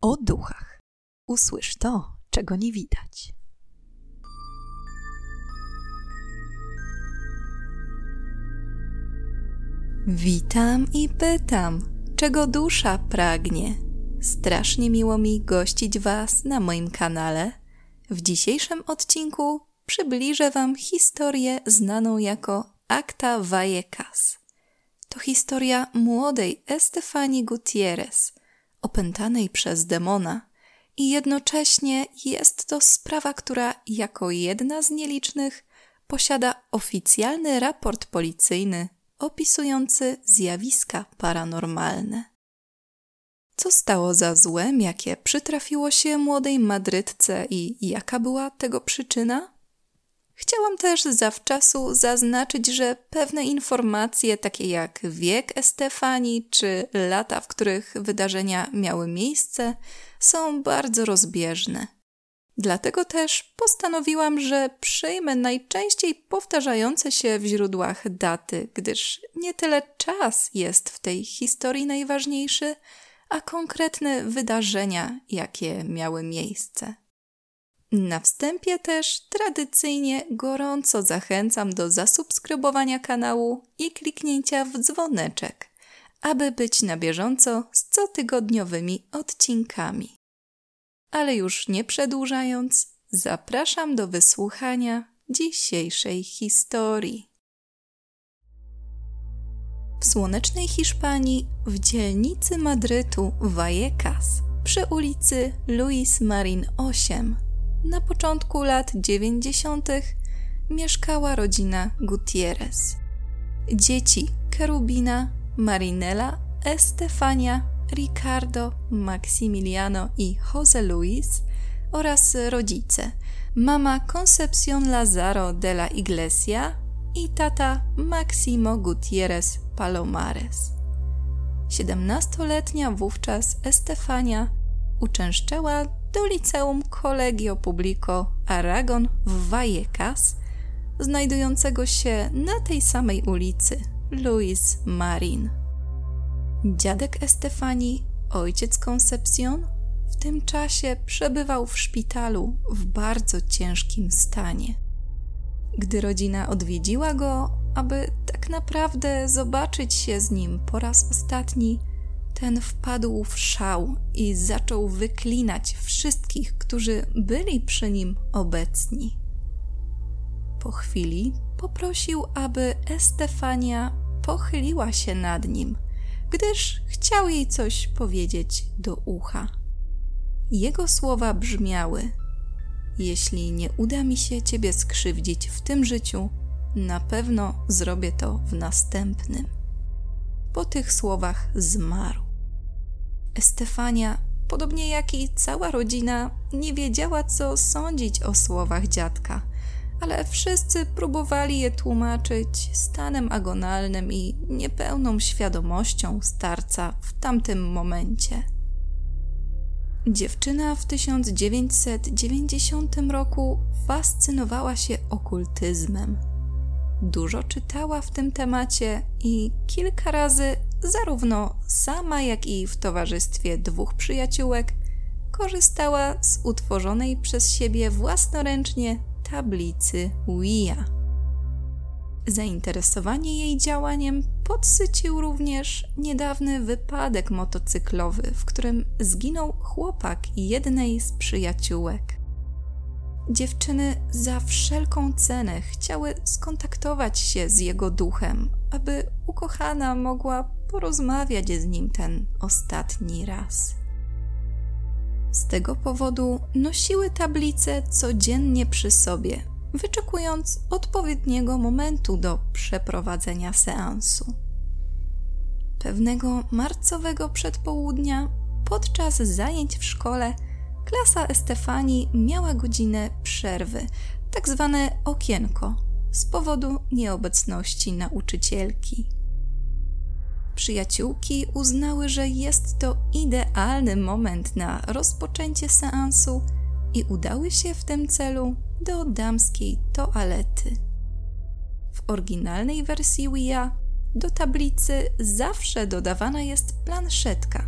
o duchach. Usłysz to, czego nie widać. Witam i pytam, czego dusza pragnie. Strasznie miło mi gościć Was na moim kanale. W dzisiejszym odcinku przybliżę Wam historię znaną jako Acta Vallecas. To historia młodej Estefanii Gutierrez, opętanej przez demona, i jednocześnie jest to sprawa, która jako jedna z nielicznych posiada oficjalny raport policyjny opisujący zjawiska paranormalne. Co stało za złem, jakie przytrafiło się młodej Madrytce i jaka była tego przyczyna? Chciałam też zawczasu zaznaczyć, że pewne informacje, takie jak wiek Estefanii czy lata, w których wydarzenia miały miejsce, są bardzo rozbieżne. Dlatego też postanowiłam, że przyjmę najczęściej powtarzające się w źródłach daty, gdyż nie tyle czas jest w tej historii najważniejszy, a konkretne wydarzenia, jakie miały miejsce. Na wstępie też tradycyjnie gorąco zachęcam do zasubskrybowania kanału i kliknięcia w dzwoneczek, aby być na bieżąco z cotygodniowymi odcinkami. Ale już nie przedłużając, zapraszam do wysłuchania dzisiejszej historii. W słonecznej Hiszpanii, w dzielnicy Madrytu Vallecas, przy ulicy Luis Marin 8, na początku lat 90. mieszkała rodzina Gutierrez. Dzieci Kerubina, Marinela, Estefania, Ricardo, Maximiliano i Jose Luis oraz rodzice mama Concepción Lazaro de la Iglesia i tata Maximo Gutierrez Palomares. Siedemnastoletnia wówczas Estefania uczęszczała do liceum Colegio Publico Aragon w Vallecas, znajdującego się na tej samej ulicy Luis Marin. Dziadek Estefanii, ojciec Concepcion, w tym czasie przebywał w szpitalu w bardzo ciężkim stanie. Gdy rodzina odwiedziła go, aby tak naprawdę zobaczyć się z nim po raz ostatni, ten wpadł w szał i zaczął wyklinać wszystkich, którzy byli przy nim obecni. Po chwili poprosił, aby Estefania pochyliła się nad nim, gdyż chciał jej coś powiedzieć do ucha. Jego słowa brzmiały: Jeśli nie uda mi się ciebie skrzywdzić w tym życiu, na pewno zrobię to w następnym. Po tych słowach zmarł. Estefania, podobnie jak i cała rodzina, nie wiedziała, co sądzić o słowach dziadka, ale wszyscy próbowali je tłumaczyć stanem agonalnym i niepełną świadomością starca w tamtym momencie. Dziewczyna w 1990 roku fascynowała się okultyzmem. Dużo czytała w tym temacie i kilka razy zarówno sama, jak i w towarzystwie dwóch przyjaciółek, korzystała z utworzonej przez siebie własnoręcznie tablicy Ouija. Zainteresowanie jej działaniem podsycił również niedawny wypadek motocyklowy, w którym zginął chłopak jednej z przyjaciółek. Dziewczyny za wszelką cenę chciały skontaktować się z jego duchem, aby ukochana mogła porozmawiać z nim ten ostatni raz. Z tego powodu nosiły tablicę codziennie przy sobie, wyczekując odpowiedniego momentu do przeprowadzenia seansu. Pewnego marcowego przedpołudnia, podczas zajęć w szkole, klasa Estefanii miała godzinę przerwy, tak zwane okienko, z powodu nieobecności nauczycielki. Przyjaciółki uznały, że jest to idealny moment na rozpoczęcie seansu i udały się w tym celu do damskiej toalety. W oryginalnej wersji Wii do tablicy zawsze dodawana jest planszetka,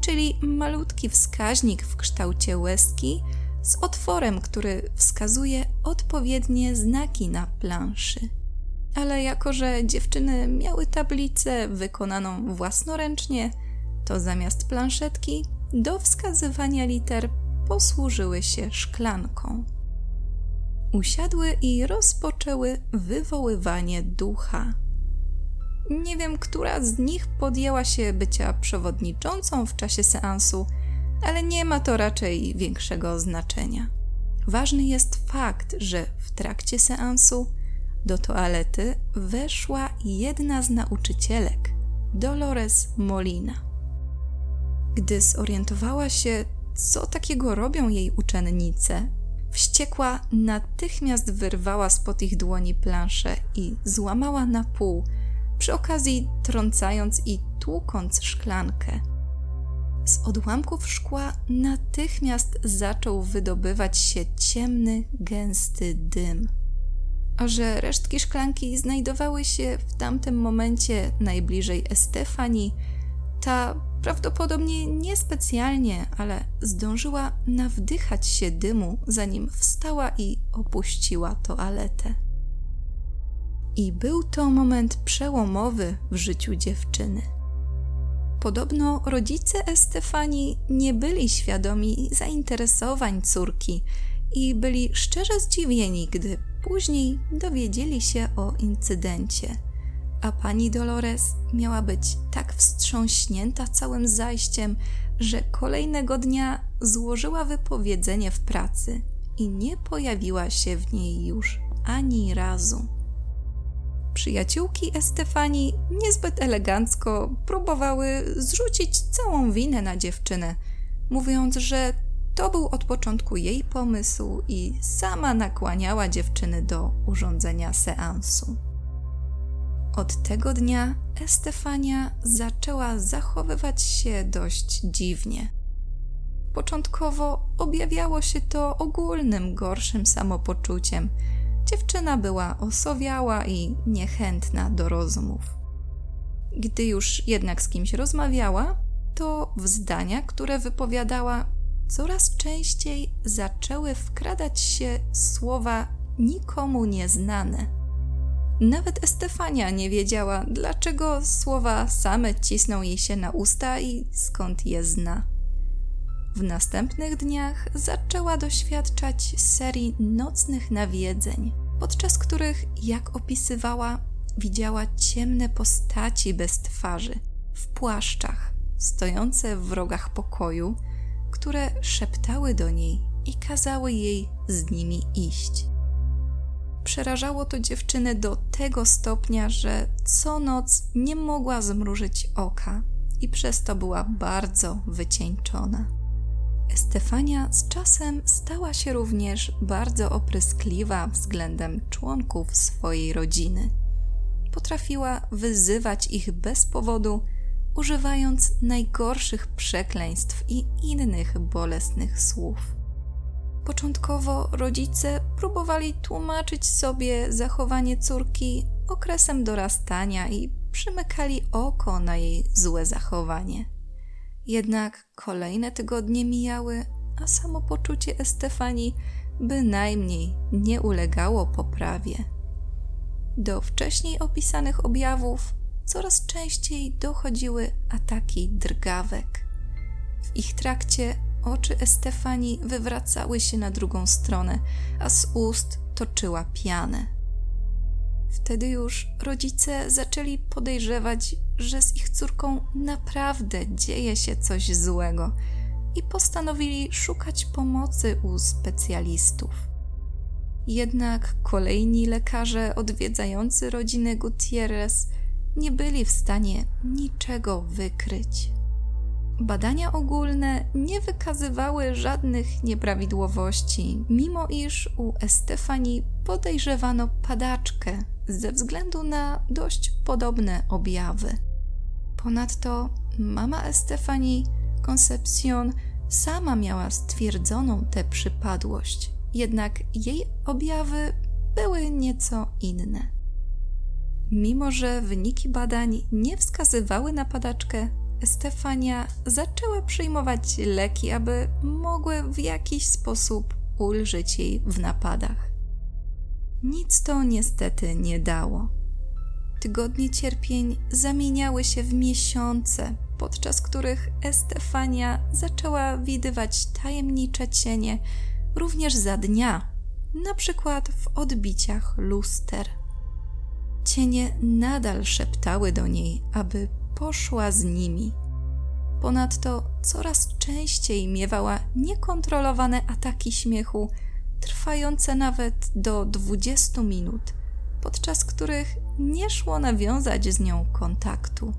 czyli malutki wskaźnik w kształcie łezki z otworem, który wskazuje odpowiednie znaki na planszy. Ale jako, że dziewczyny miały tablicę wykonaną własnoręcznie, to zamiast planszetki do wskazywania liter posłużyły się szklanką. Usiadły i rozpoczęły wywoływanie ducha. Nie wiem, która z nich podjęła się bycia przewodniczącą w czasie seansu, ale nie ma to raczej większego znaczenia. Ważny jest fakt, że w trakcie seansu do toalety weszła jedna z nauczycielek, Dolores Molina. Gdy zorientowała się, co takiego robią jej uczennice, wściekła natychmiast wyrwała spod ich dłoni planszę i złamała na pół, przy okazji trącając i tłukąc szklankę. Z odłamków szkła natychmiast zaczął wydobywać się ciemny, gęsty dym. Że resztki szklanki znajdowały się w tamtym momencie najbliżej Estefanii, ta prawdopodobnie niespecjalnie, ale zdążyła nawdychać się dymu, zanim wstała i opuściła toaletę. I był to moment przełomowy w życiu dziewczyny. Podobno rodzice Estefanii nie byli świadomi zainteresowań córki i byli szczerze zdziwieni, gdy później dowiedzieli się o incydencie. A pani Dolores miała być tak wstrząśnięta całym zajściem, że kolejnego dnia złożyła wypowiedzenie w pracy i nie pojawiła się w niej już ani razu. Przyjaciółki Estefanii niezbyt elegancko próbowały zrzucić całą winę na dziewczynę, mówiąc, że to był od początku jej pomysł i sama nakłaniała dziewczyny do urządzenia seansu. Od tego dnia Estefania zaczęła zachowywać się dość dziwnie. Początkowo objawiało się to ogólnym, gorszym samopoczuciem – Dziewczyna była osowiała i niechętna do rozmów. Gdy już jednak z kimś rozmawiała, to w zdania, które wypowiadała, coraz częściej zaczęły wkradać się słowa nikomu nieznane. Nawet Estefania nie wiedziała, dlaczego słowa same cisną jej się na usta i skąd je zna. W następnych dniach zaczęła doświadczać serii nocnych nawiedzeń, podczas których, jak opisywała, widziała ciemne postaci bez twarzy, w płaszczach, stojące w rogach pokoju, które szeptały do niej i kazały jej z nimi iść. Przerażało to dziewczynę do tego stopnia, że co noc nie mogła zmrużyć oka i przez to była bardzo wycieńczona. Stefania z czasem stała się również bardzo opryskliwa względem członków swojej rodziny. Potrafiła wyzywać ich bez powodu, używając najgorszych przekleństw i innych bolesnych słów. Początkowo rodzice próbowali tłumaczyć sobie zachowanie córki okresem dorastania i przymykali oko na jej złe zachowanie. Jednak kolejne tygodnie mijały, a samopoczucie Estefanii bynajmniej nie ulegało poprawie. Do wcześniej opisanych objawów coraz częściej dochodziły ataki drgawek. W ich trakcie oczy Estefanii wywracały się na drugą stronę, a z ust toczyła pianę. Wtedy już rodzice zaczęli podejrzewać, że z ich córką naprawdę dzieje się coś złego i postanowili szukać pomocy u specjalistów. Jednak kolejni lekarze odwiedzający rodziny Gutierrez nie byli w stanie niczego wykryć. Badania ogólne nie wykazywały żadnych nieprawidłowości, mimo iż u Estefanii podejrzewano padaczkę ze względu na dość podobne objawy. Ponadto mama Estefanii, Concepcion, sama miała stwierdzoną tę przypadłość, jednak jej objawy były nieco inne. Mimo, że wyniki badań nie wskazywały na padaczkę, Stefania zaczęła przyjmować leki, aby mogły w jakiś sposób ulżyć jej w napadach. Nic to niestety nie dało. Tygodnie cierpień zamieniały się w miesiące, podczas których Estefania zaczęła widywać tajemnicze cienie również za dnia, na przykład w odbiciach luster. Cienie nadal szeptały do niej, aby poszła z nimi. Ponadto coraz częściej miewała niekontrolowane ataki śmiechu, trwające nawet do 20 minut, podczas których nie szło nawiązać z nią kontaktu.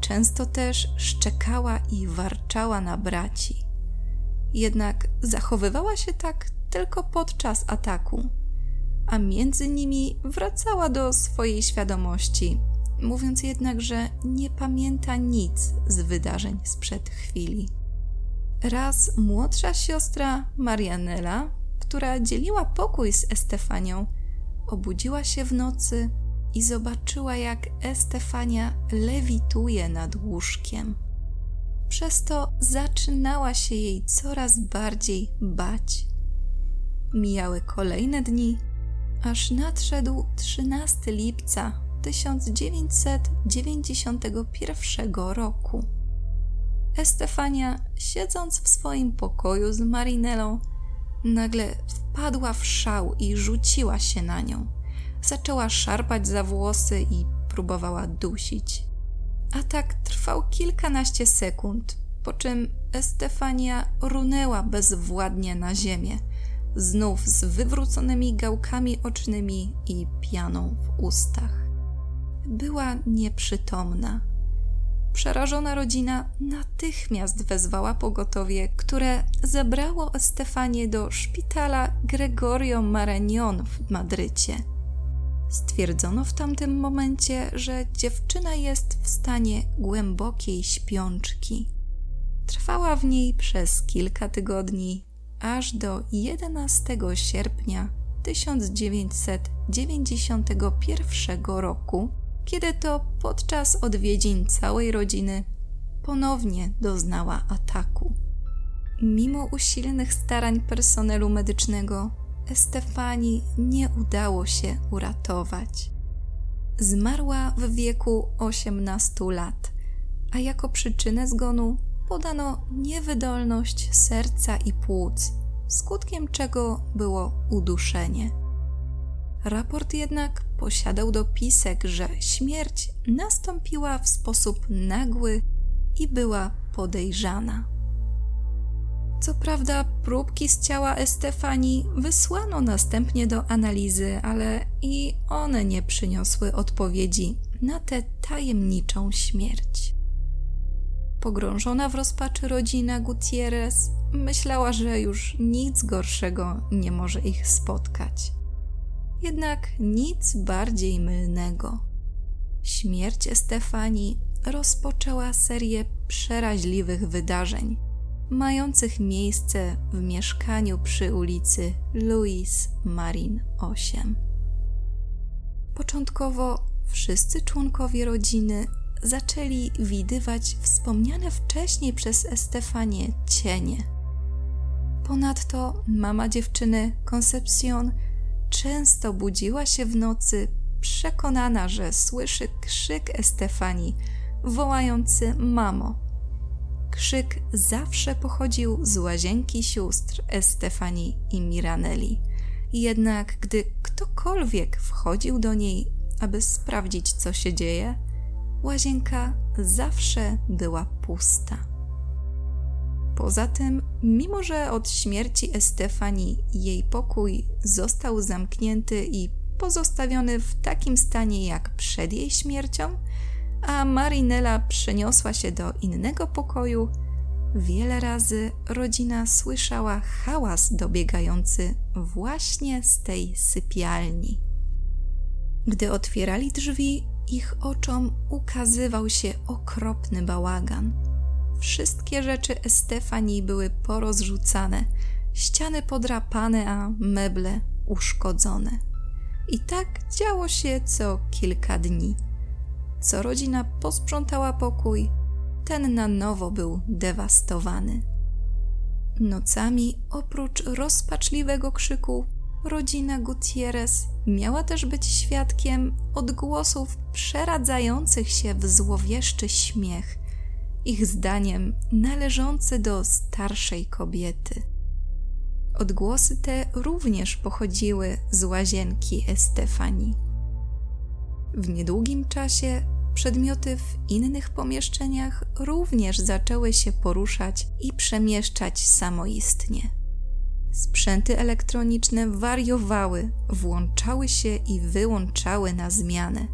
Często też szczekała i warczała na braci. Jednak zachowywała się tak tylko podczas ataku, a między nimi wracała do swojej świadomości, mówiąc jednak, że nie pamięta nic z wydarzeń sprzed chwili. Raz młodsza siostra Marianela, która dzieliła pokój z Estefanią, obudziła się w nocy i zobaczyła, jak Estefania lewituje nad łóżkiem. Przez to zaczynała się jej coraz bardziej bać. Mijały kolejne dni, aż nadszedł 13 lipca 1991 roku. Estefania, siedząc w swoim pokoju z Marinelą, nagle wpadła w szał i rzuciła się na nią. Zaczęła szarpać za włosy i próbowała dusić. Atak trwał kilkanaście sekund, po czym Estefania runęła bezwładnie na ziemię, znów z wywróconymi gałkami ocznymi i pianą w ustach. Była nieprzytomna. Przerażona rodzina natychmiast wezwała pogotowie, które zabrało Estefanię do szpitala Gregorio Maragnon w Madrycie. Stwierdzono w tamtym momencie, że dziewczyna jest w stanie głębokiej śpiączki. Trwała w niej przez kilka tygodni, aż do 11 sierpnia 1991 roku, kiedy to podczas odwiedzin całej rodziny ponownie doznała ataku. Mimo usilnych starań personelu medycznego, Stefani nie udało się uratować. Zmarła w wieku 18 lat, a jako przyczynę zgonu podano niewydolność serca i płuc, skutkiem czego było uduszenie. Raport jednak posiadał dopisek, że śmierć nastąpiła w sposób nagły i była podejrzana. Co prawda, próbki z ciała Estefanii wysłano następnie do analizy, ale i one nie przyniosły odpowiedzi na tę tajemniczą śmierć. Pogrążona w rozpaczy rodzina Gutierrez myślała, że już nic gorszego nie może ich spotkać. Jednak nic bardziej mylnego. Śmierć Estefanii rozpoczęła serię przeraźliwych wydarzeń mających miejsce w mieszkaniu przy ulicy Louis Marin 8. Początkowo wszyscy członkowie rodziny zaczęli widywać wspomniane wcześniej przez Estefanię cienie. Ponadto mama dziewczyny, Concepcion, często budziła się w nocy przekonana, że słyszy krzyk Estefanii wołający mamo Krzyk zawsze pochodził z łazienki sióstr Estefanii i Miranelli. Jednak gdy ktokolwiek wchodził do niej, aby sprawdzić, co się dzieje, łazienka zawsze była pusta. Poza tym, mimo że od śmierci Estefanii jej pokój został zamknięty i pozostawiony w takim stanie jak przed jej śmiercią, a Marinella przeniosła się do innego pokoju, wiele razy rodzina słyszała hałas dobiegający właśnie z tej sypialni. Gdy otwierali drzwi, ich oczom ukazywał się okropny bałagan. Wszystkie rzeczy Estefanii były porozrzucane, ściany podrapane, a meble uszkodzone. I tak działo się co kilka dni. Co rodzina posprzątała pokój, ten na nowo był dewastowany. Nocami, oprócz rozpaczliwego krzyku, rodzina Gutierrez miała też być świadkiem odgłosów przeradzających się w złowieszczy śmiech, ich zdaniem należący do starszej kobiety. Odgłosy te również pochodziły z łazienki Estefanii. W niedługim czasie przedmioty w innych pomieszczeniach również zaczęły się poruszać i przemieszczać samoistnie. Sprzęty elektroniczne wariowały, włączały się i wyłączały na zmianę.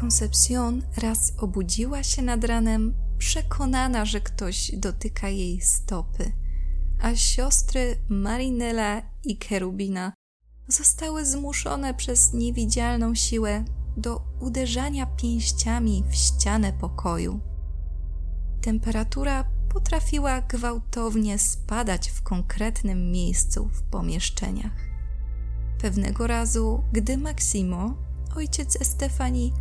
Concepcion raz obudziła się nad ranem, przekonana, że ktoś dotyka jej stopy, a siostry Marinella i Kerubina zostały zmuszone przez niewidzialną siłę do uderzania pięściami w ścianę pokoju. Temperatura potrafiła gwałtownie spadać w konkretnym miejscu w pomieszczeniach. Pewnego razu, gdy Maksimo, ojciec Estefanii,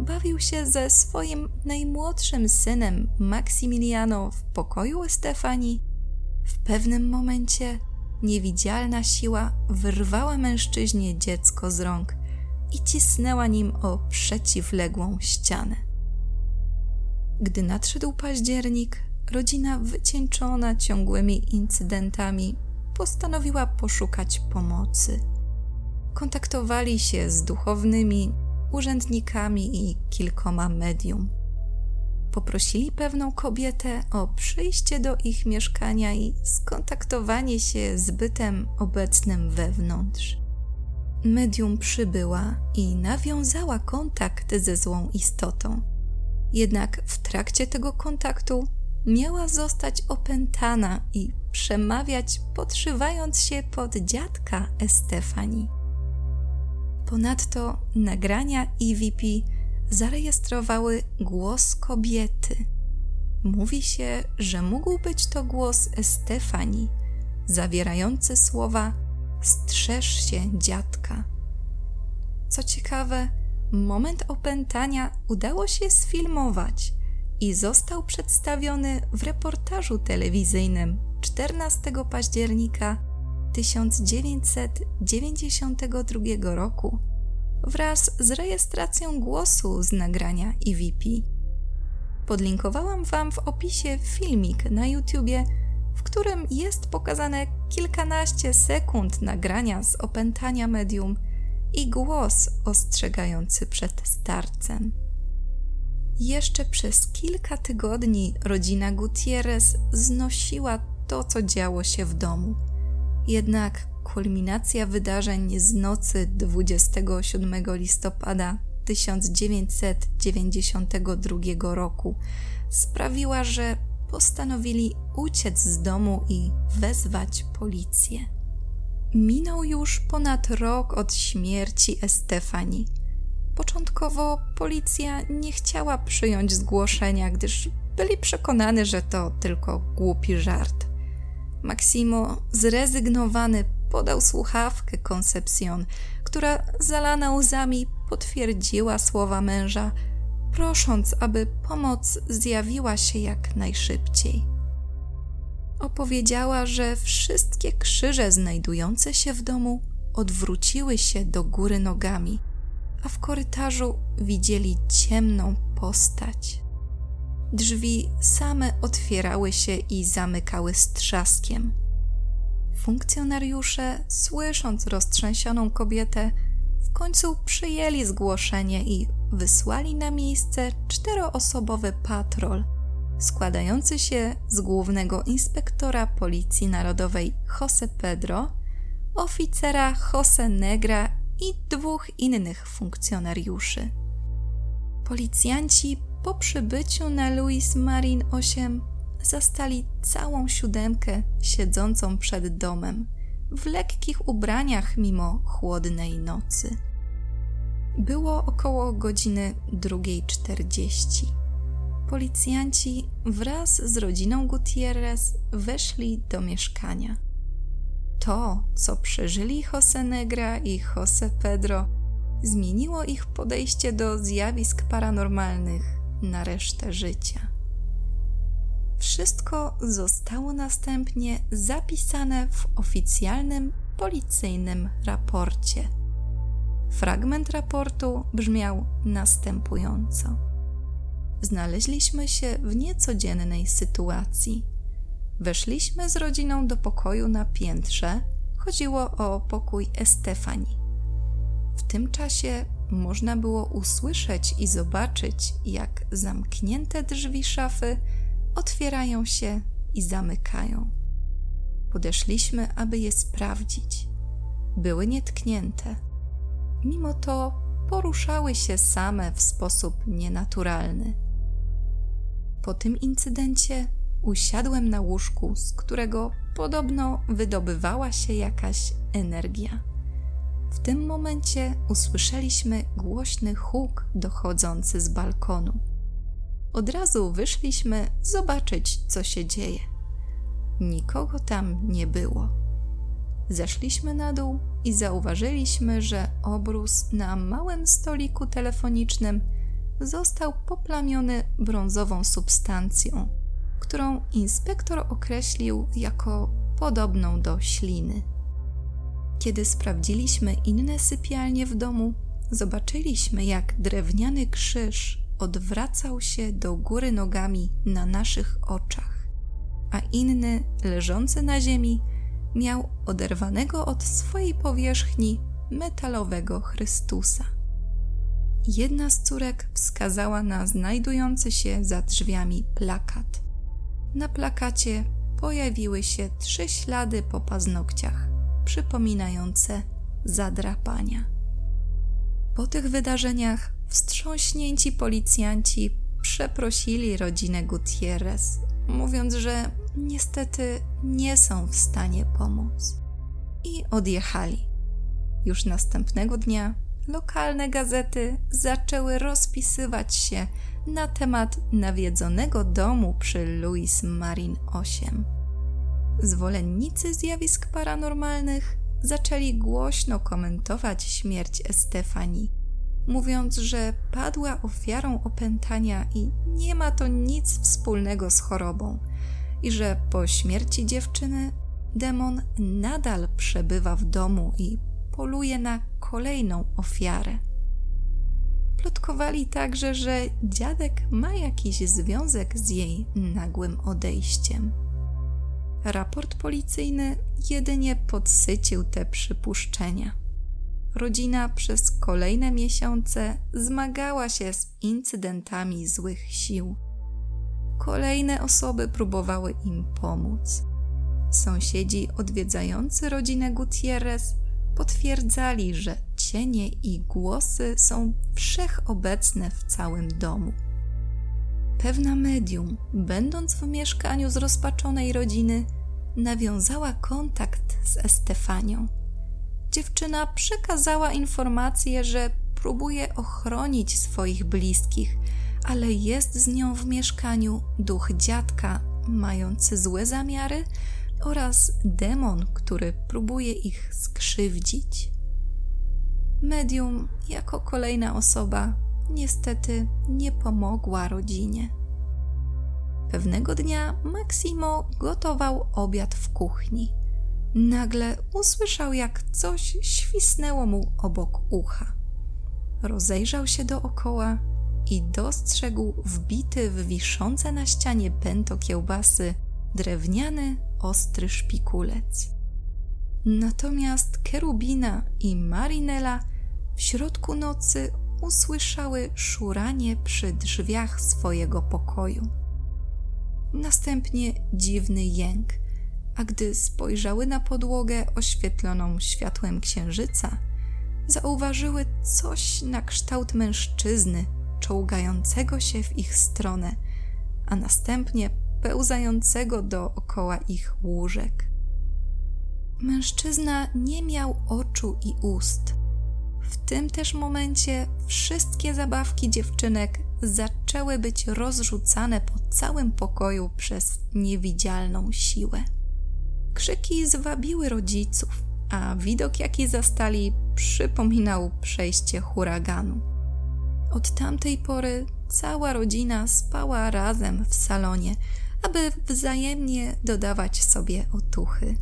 bawił się ze swoim najmłodszym synem Maksymiliano w pokoju Estefanii, w pewnym momencie niewidzialna siła wyrwała mężczyźnie dziecko z rąk i cisnęła nim o przeciwległą ścianę. Gdy nadszedł październik, rodzina wycieńczona ciągłymi incydentami postanowiła poszukać pomocy. Kontaktowali się z duchownymi, urzędnikami i kilkoma medium. Poprosili pewną kobietę o przyjście do ich mieszkania i skontaktowanie się z bytem obecnym wewnątrz. Medium przybyła i nawiązała kontakt ze złą istotą. Jednak w trakcie tego kontaktu miała zostać opętana i przemawiać, podszywając się pod dziadka Estefanii. Ponadto nagrania EVP zarejestrowały głos kobiety. Mówi się, że mógł być to głos Estefanii, zawierający słowa strzeż się dziadka. Co ciekawe, moment opętania udało się sfilmować i został przedstawiony w reportażu telewizyjnym 14 października 1992 roku wraz z rejestracją głosu z nagrania EVP. Podlinkowałam Wam w opisie filmik na YouTubie, w którym jest pokazane kilkanaście sekund nagrania z opętania medium i głos ostrzegający przed starcem. Jeszcze przez kilka tygodni rodzina Gutierrez znosiła to, co działo się w domu. Jednak kulminacja wydarzeń z nocy 27 listopada 1992 roku sprawiła, że postanowili uciec z domu i wezwać policję. Minął już ponad rok od śmierci Estefanii. Początkowo policja nie chciała przyjąć zgłoszenia, gdyż byli przekonani, że to tylko głupi żart. Maksimo, zrezygnowany, podał słuchawkę Concepcion, która zalana łzami potwierdziła słowa męża, prosząc, aby pomoc zjawiła się jak najszybciej. Opowiedziała, że wszystkie krzyże znajdujące się w domu odwróciły się do góry nogami, a w korytarzu widzieli ciemną postać. Drzwi same otwierały się i zamykały z trzaskiem. Funkcjonariusze, słysząc roztrzęsioną kobietę, w końcu przyjęli zgłoszenie i wysłali na miejsce czteroosobowy patrol, składający się z głównego inspektora Policji Narodowej Jose Pedro, oficera Jose Negra i dwóch innych funkcjonariuszy. Policjanci po przybyciu na Louis Marin 8 zastali całą siódemkę siedzącą przed domem, w lekkich ubraniach mimo chłodnej nocy. Było około godziny 2.40. Policjanci wraz z rodziną Gutierrez weszli do mieszkania. To, co przeżyli Jose Negra i Jose Pedro, zmieniło ich podejście do zjawisk paranormalnych na resztę życia. Wszystko zostało następnie zapisane w oficjalnym policyjnym raporcie. Fragment raportu brzmiał następująco. Znaleźliśmy się w niecodziennej sytuacji. Weszliśmy z rodziną do pokoju na piętrze. Chodziło o pokój Estefani. W tym czasie można było usłyszeć i zobaczyć, jak zamknięte drzwi szafy otwierają się i zamykają. Podeszliśmy, aby je sprawdzić. Były nietknięte. Mimo to poruszały się same w sposób nienaturalny. Po tym incydencie usiadłem na łóżku, z którego podobno wydobywała się jakaś energia. W tym momencie usłyszeliśmy głośny huk dochodzący z balkonu. Od razu wyszliśmy zobaczyć, co się dzieje. Nikogo tam nie było. Zeszliśmy na dół i zauważyliśmy, że obrus na małym stoliku telefonicznym został poplamiony brązową substancją, którą inspektor określił jako podobną do śliny. Kiedy sprawdziliśmy inne sypialnie w domu, zobaczyliśmy, jak drewniany krzyż odwracał się do góry nogami na naszych oczach, a inny, leżący na ziemi, miał oderwanego od swojej powierzchni metalowego Chrystusa. Jedna z córek wskazała na znajdujący się za drzwiami plakat. Na plakacie pojawiły się trzy ślady po paznokciach, przypominające zadrapania. Po tych wydarzeniach wstrząśnięci policjanci przeprosili rodzinę Gutierrez, mówiąc, że niestety nie są w stanie pomóc. I odjechali. Już następnego dnia lokalne gazety zaczęły rozpisywać się na temat nawiedzonego domu przy Louis Marin 8. Zwolennicy zjawisk paranormalnych zaczęli głośno komentować śmierć Estefanii, mówiąc, że padła ofiarą opętania i nie ma to nic wspólnego z chorobą, i że po śmierci dziewczyny demon nadal przebywa w domu i poluje na kolejną ofiarę. Plotkowali także, że dziadek ma jakiś związek z jej nagłym odejściem. Raport policyjny jedynie podsycił te przypuszczenia. Rodzina przez kolejne miesiące zmagała się z incydentami złych sił. Kolejne osoby próbowały im pomóc. Sąsiedzi odwiedzający rodzinę Gutierrez potwierdzali, że cienie i głosy są wszechobecne w całym domu. Pewna medium, będąc w mieszkaniu zrozpaczonej rodziny, nawiązała kontakt z Estefanią. Dziewczyna przekazała informację, że próbuje ochronić swoich bliskich, ale jest z nią w mieszkaniu duch dziadka, mający złe zamiary oraz demon, który próbuje ich skrzywdzić. Medium, jako kolejna osoba, niestety nie pomogła rodzinie. Pewnego dnia Maksimo gotował obiad w kuchni. Nagle usłyszał, jak coś świsnęło mu obok ucha. Rozejrzał się dookoła i dostrzegł wbity w wiszące na ścianie pęto kiełbasy drewniany, ostry szpikulec. Natomiast Kerubina i Marinela w środku nocy usłyszały szuranie przy drzwiach swojego pokoju. Następnie dziwny jęk, a gdy spojrzały na podłogę oświetloną światłem księżyca, zauważyły coś na kształt mężczyzny czołgającego się w ich stronę, a następnie pełzającego dookoła ich łóżek. Mężczyzna nie miał oczu i ust. W tym też momencie wszystkie zabawki dziewczynek zaczęły być rozrzucane po całym pokoju przez niewidzialną siłę. Krzyki zwabiły rodziców, a widok, jaki zastali, przypominał przejście huraganu. Od tamtej pory cała rodzina spała razem w salonie, aby wzajemnie dodawać sobie otuchy.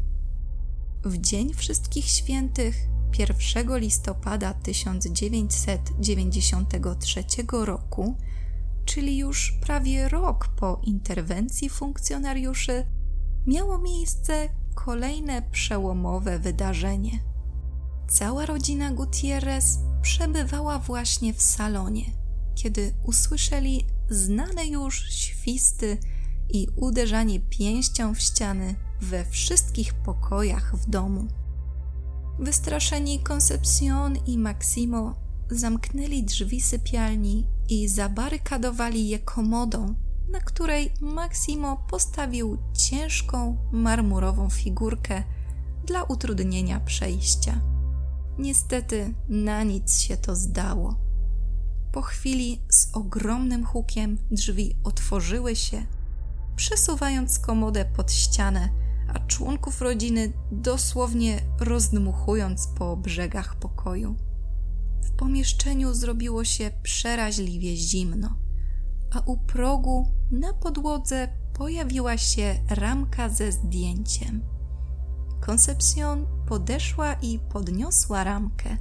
W Dzień Wszystkich Świętych 1 listopada 1993 roku, czyli już prawie rok po interwencji funkcjonariuszy, miało miejsce kolejne przełomowe wydarzenie. Cała rodzina Gutierrez przebywała właśnie w salonie, kiedy usłyszeli znane już świsty i uderzanie pięścią w ściany we wszystkich pokojach w domu. Wystraszeni Concepcion i Maximo zamknęli drzwi sypialni i zabarykadowali je komodą, na której Maximo postawił ciężką marmurową figurkę dla utrudnienia przejścia. Niestety na nic się to zdało. Po chwili z ogromnym hukiem drzwi otworzyły się, przesuwając komodę pod ścianę, a członków rodziny dosłownie rozdmuchując po brzegach pokoju. W pomieszczeniu zrobiło się przeraźliwie zimno, a u progu na podłodze pojawiła się ramka ze zdjęciem. Koncepcjon podeszła i podniosła ramkę,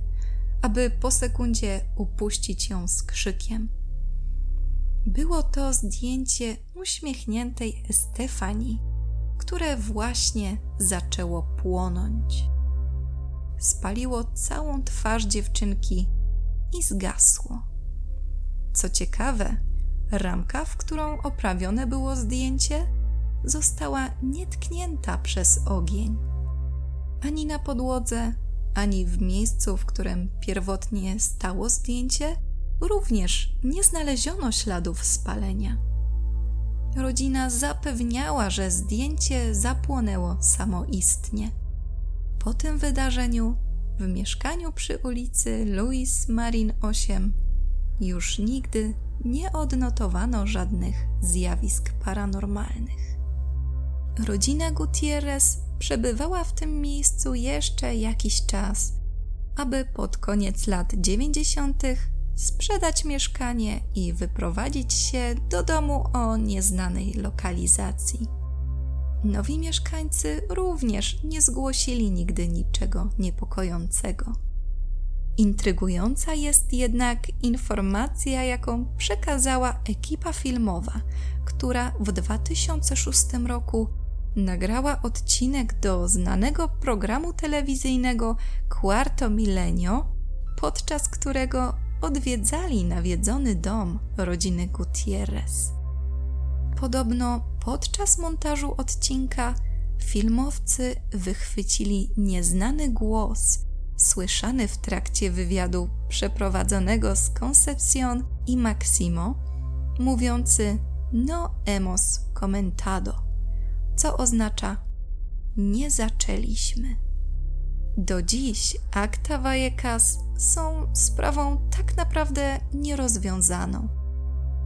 aby po sekundzie upuścić ją z krzykiem. Było to zdjęcie uśmiechniętej Estefanii, które właśnie zaczęło płonąć. Spaliło całą twarz dziewczynki i zgasło. Co ciekawe, ramka, w którą oprawione było zdjęcie, została nietknięta przez ogień. Ani na podłodze, ani w miejscu, w którym pierwotnie stało zdjęcie, również nie znaleziono śladów spalenia. Rodzina zapewniała, że zdjęcie zapłonęło samoistnie. Po tym wydarzeniu w mieszkaniu przy ulicy Louis Marin 8 już nigdy nie odnotowano żadnych zjawisk paranormalnych. Rodzina Gutierrez przebywała w tym miejscu jeszcze jakiś czas, aby pod koniec lat 90. sprzedać mieszkanie i wyprowadzić się do domu o nieznanej lokalizacji. Nowi mieszkańcy również nie zgłosili nigdy niczego niepokojącego. Intrygująca jest jednak informacja, jaką przekazała ekipa filmowa, która w 2006 roku nagrała odcinek do znanego programu telewizyjnego Quarto Milenio, podczas którego odwiedzali nawiedzony dom rodziny Gutierrez. Podobno podczas montażu odcinka filmowcy wychwycili nieznany głos, słyszany w trakcie wywiadu przeprowadzonego z Concepcion i Maximo, mówiący no hemos comentado co oznacza nie zaczęliśmy. Do dziś akta Vallecas są sprawą tak naprawdę nierozwiązaną.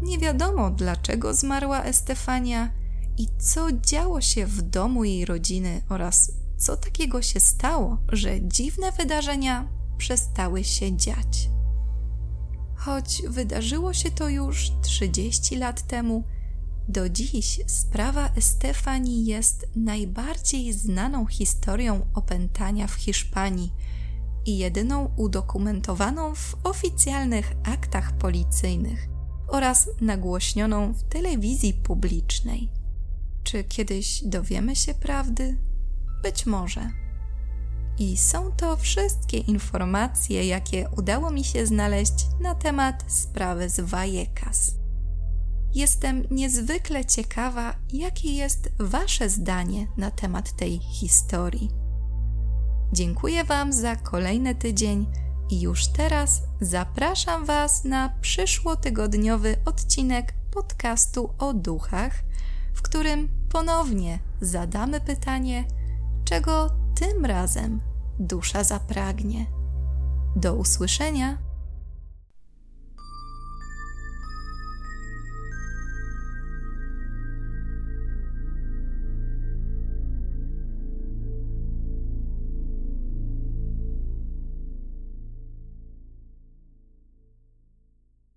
Nie wiadomo, dlaczego zmarła Estefania i co działo się w domu jej rodziny oraz co takiego się stało, że dziwne wydarzenia przestały się dziać. Choć wydarzyło się to już 30 lat temu, do dziś sprawa Estefanii jest najbardziej znaną historią opętania w Hiszpanii i jedyną udokumentowaną w oficjalnych aktach policyjnych oraz nagłośnioną w telewizji publicznej. Czy kiedyś dowiemy się prawdy? Być może. I są to wszystkie informacje, jakie udało mi się znaleźć na temat sprawy z Vallecas. Jestem niezwykle ciekawa, jakie jest Wasze zdanie na temat tej historii. Dziękuję Wam za kolejny tydzień i już teraz zapraszam Was na przyszłotygodniowy odcinek podcastu o duchach, w którym ponownie zadamy pytanie, czego tym razem dusza zapragnie. Do usłyszenia!